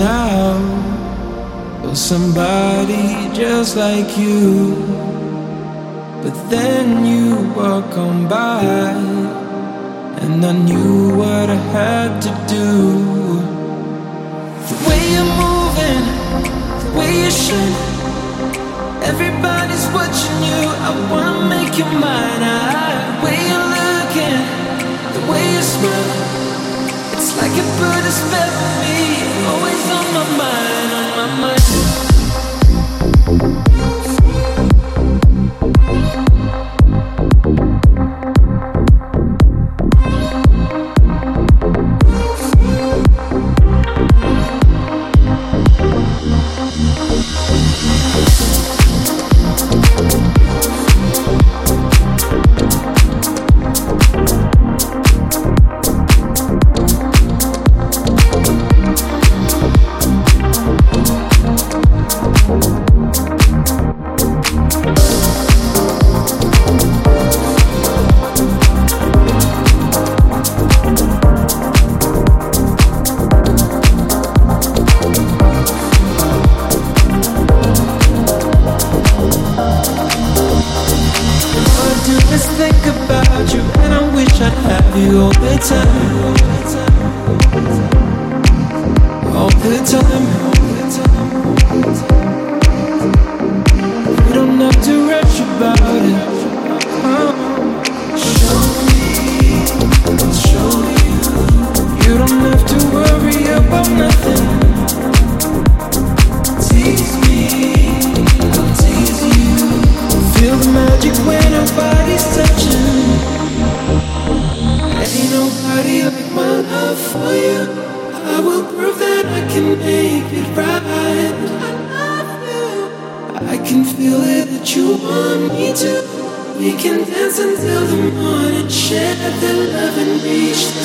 now for somebody just like you. But then you walk on by, and I knew what I had to do. The way you're moving, the way you shine, everybody's watching you. I wanna make you mine. I, the way you're looking, the way you smile, it's like you put a spell on me. Wish I'd have you all the time. All the time. You don't have to rush about it. Show me, show you. You don't have to worry about nothing. Tease me, I'll tease you. Feel the magic when our bodies touching. Ain't nobody like my love for you. I will prove that I can make it right. I love you. I can feel it that you want me to. We can dance until the morning, share the love and reach.